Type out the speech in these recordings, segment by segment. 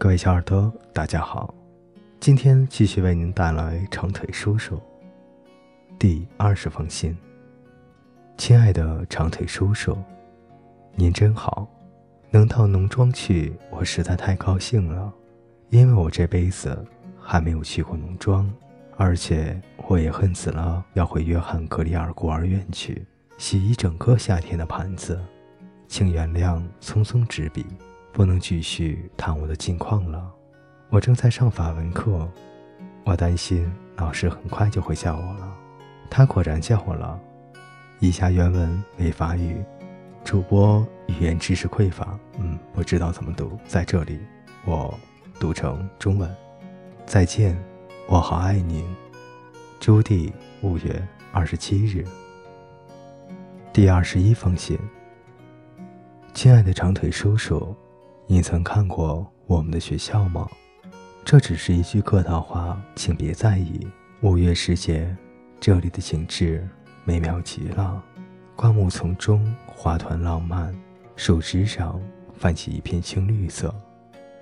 各位小耳朵，大家好，今天继续为您带来长腿叔叔第二十封信。亲爱的长腿叔叔，您真好，能到农庄去，我实在太高兴了，因为我这辈子还没有去过农庄，而且我也恨死了要回约翰格里尔孤儿院去洗一整个夏天的盘子，请原谅匆匆执笔。不能继续谈我的近况了。我正在上法文课，我担心老师很快就会叫我了。他果然叫我了。以下原文为法语，主播语言知识匮乏，嗯，不知道怎么读，在这里我读成中文。再见，我好爱您，朱棣，五月二十七日。第二十一封信，亲爱的长腿叔叔。你曾看过我们的学校吗？这只是一句客套话，请别在意。五月时节，这里的景致美妙极了。灌木丛中花团浪漫，树枝上泛起一片青绿色，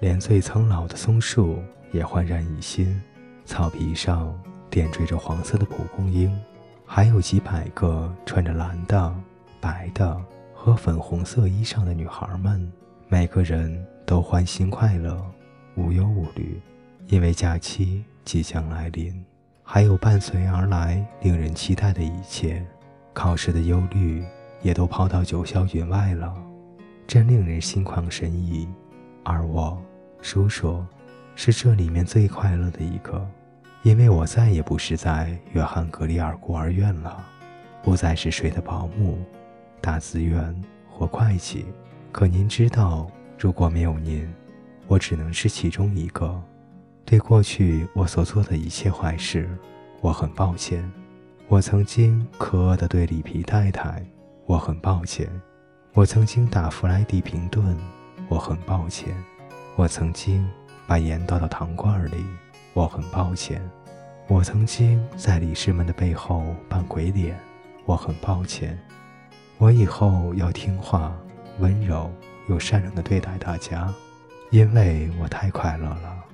连最苍老的松树也焕然一新。草皮上点缀着黄色的蒲公英，还有几百个穿着蓝的、白的和粉红色衣裳的女孩们。每个人都欢欣快乐，无忧无虑，因为假期即将来临，还有伴随而来令人期待的一切。考试的忧虑也都抛到九霄云外了，真令人心旷神怡。而我，叔叔，是这里面最快乐的一个，因为我再也不是在约翰格里尔孤儿院了，不再是谁的保姆、打字员或会计。可您知道，如果没有您，我只能是其中一个。对过去我所做的一切坏事，我很抱歉。我曾经可恶地对里皮太太，我很抱歉。我曾经打弗莱迪平顿，我很抱歉。我曾经把盐倒到糖罐里，我很抱歉。我曾经在理事们的背后扮鬼脸，我很抱歉。我以后要听话。温柔又善良的对待大家，因为我太快乐了。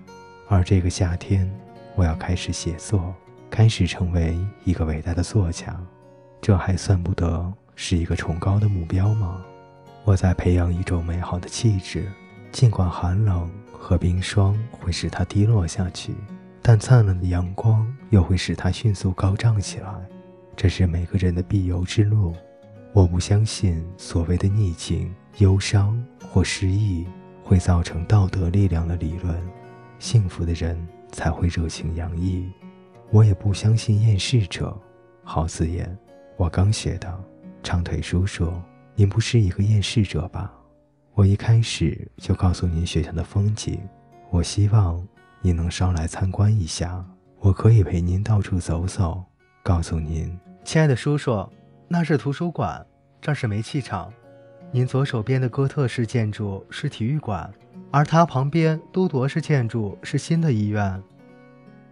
而这个夏天，我要开始写作，开始成为一个伟大的作家。这还算不得是一个崇高的目标吗？我在培养一种美好的气质，尽管寒冷和冰霜会使它低落下去，但灿烂的阳光又会使它迅速高涨起来。这是每个人的必由之路。我不相信所谓的逆境、忧伤或失意会造成道德力量的理论。幸福的人才会热情洋溢。我也不相信厌世者。好字眼，我刚学的。长腿叔叔，您不是一个厌世者吧？我一开始就告诉您学校的风景。我希望您能捎来参观一下。我可以陪您到处走走，告诉您，亲爱的叔叔。那是图书馆，这是煤气厂。您左手边的哥特式建筑是体育馆，而它旁边都铎式建筑是新的医院。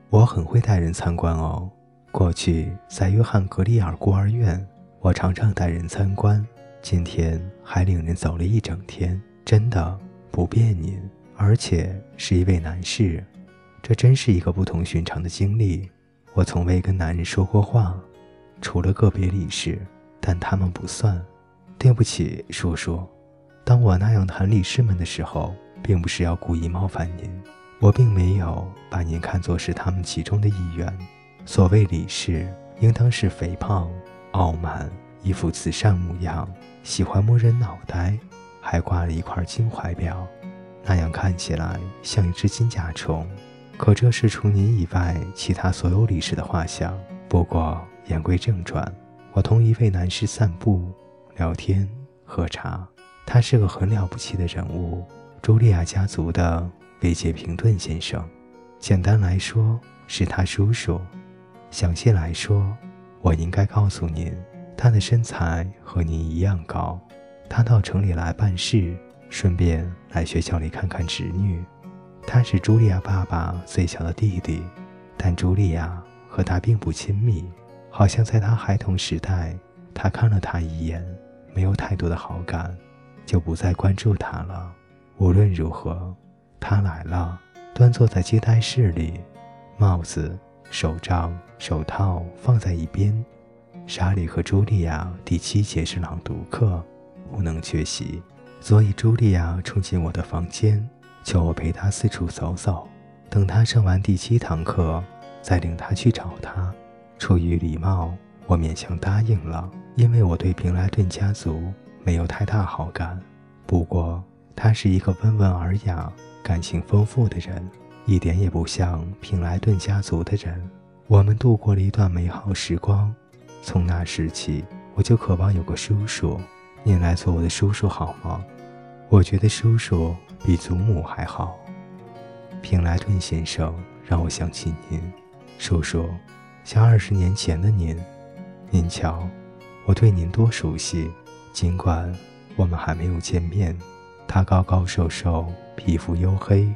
我很会带人参观哦。过去在约翰格里尔孤儿院，我常常带人参观。今天还领人走了一整天，真的不便您，而且是一位男士，这真是一个不同寻常的经历。我从未跟男人说过话。除了个别理事，但他们不算。对不起，叔叔。当我那样谈理事们的时候，并不是要故意冒犯您。我并没有把您看作是他们其中的一员。所谓理事，应当是肥胖、傲慢、一副慈善模样，喜欢摸人脑袋，还挂了一块金怀表，那样看起来像一只金甲虫。可这是除您以外其他所有理事的画像。不过。言归正传，我同一位男士散步、聊天、喝茶。他是个很了不起的人物——茱莉亚家族的维杰平顿先生。简单来说，是他叔叔；详细来说，我应该告诉您，他的身材和您一样高。他到城里来办事，顺便来学校里看看侄女。他是茱莉亚爸爸最小的弟弟，但茱莉亚和他并不亲密。好像在他孩童时代，他看了他一眼，没有太多的好感，就不再关注他了。无论如何，他来了，端坐在接待室里，帽子、手杖、手套放在一边。莎莉和茱莉亚第七节是朗读课，不能缺席，所以茱莉亚冲进我的房间，求我陪她四处走走。等她上完第七堂课，再领她去找她。出于礼貌，我勉强答应了，因为我对平莱顿家族没有太大好感。不过，他是一个温文尔雅、感情丰富的人，一点也不像平莱顿家族的人。我们度过了一段美好时光。从那时起，我就渴望有个叔叔。您来做我的叔叔好吗？我觉得叔叔比祖母还好。平莱顿先生让我想起您，叔叔，像二十年前的您。您瞧，我对您多熟悉。尽管我们还没有见面，他高高瘦瘦，皮肤黝黑，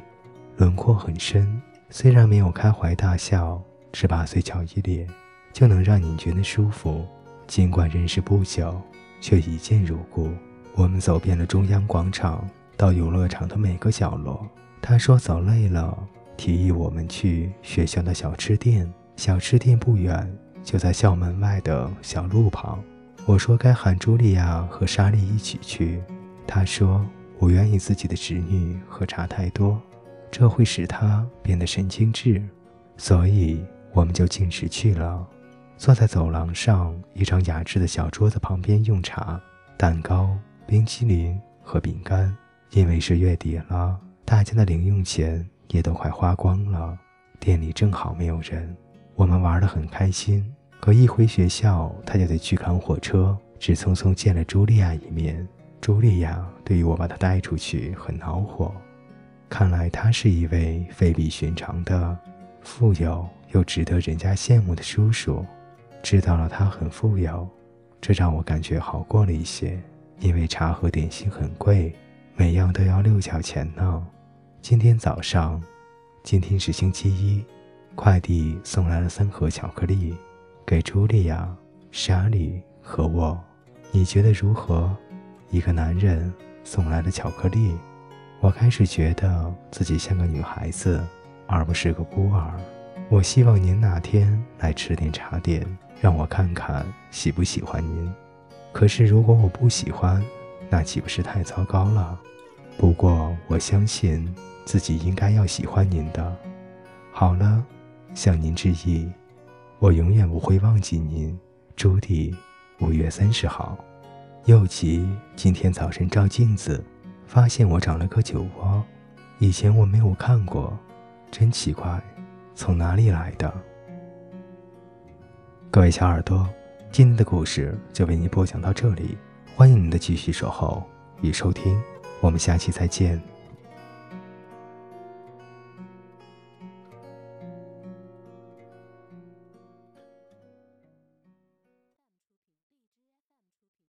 轮廓很深。虽然没有开怀大笑，十八岁翘一咧。就能让你觉得舒服。尽管认识不久，却一见如故。我们走遍了中央广场到游乐场的每个角落。他说走累了，提议我们去学校的小吃店。小吃店不远，就在校门外的小路旁。我说该喊茱莉亚和莎莉一起去。她说不愿意自己的侄女喝茶太多，这会使她变得神经质，所以我们就径直去了。坐在走廊上一张雅致的小桌子旁边用茶，蛋糕、冰淇淋和饼干。因为是月底了，大家的零用钱也都快花光了，店里正好没有人。我们玩得很开心。可一回学校，他就得去赶火车，只匆匆见了茱莉亚一面。茱莉亚对于我把他带出去很恼火，看来他是一位非比寻常的、富有又值得人家羡慕的叔叔。知道了，他很富有，这让我感觉好过了一些。因为茶和点心很贵，每样都要六角钱呢。今天早上，今天是星期一，快递送来了三盒巧克力，给茱莉亚、莎莉和我。你觉得如何？一个男人送来了巧克力，我开始觉得自己像个女孩子，而不是个孤儿。我希望您哪天来吃点茶点。让我看看喜不喜欢您。可是如果我不喜欢，那岂不是太糟糕了？不过我相信自己应该要喜欢您的。好了，向您致意，我永远不会忘记您。朱迪，五月三十号。又吉今天早晨照镜子，发现我长了个酒窝，以前我没有看过，真奇怪，从哪里来的？各位小耳朵，今天的故事就为您播讲到这里，欢迎您的继续守候与收听，我们下期再见。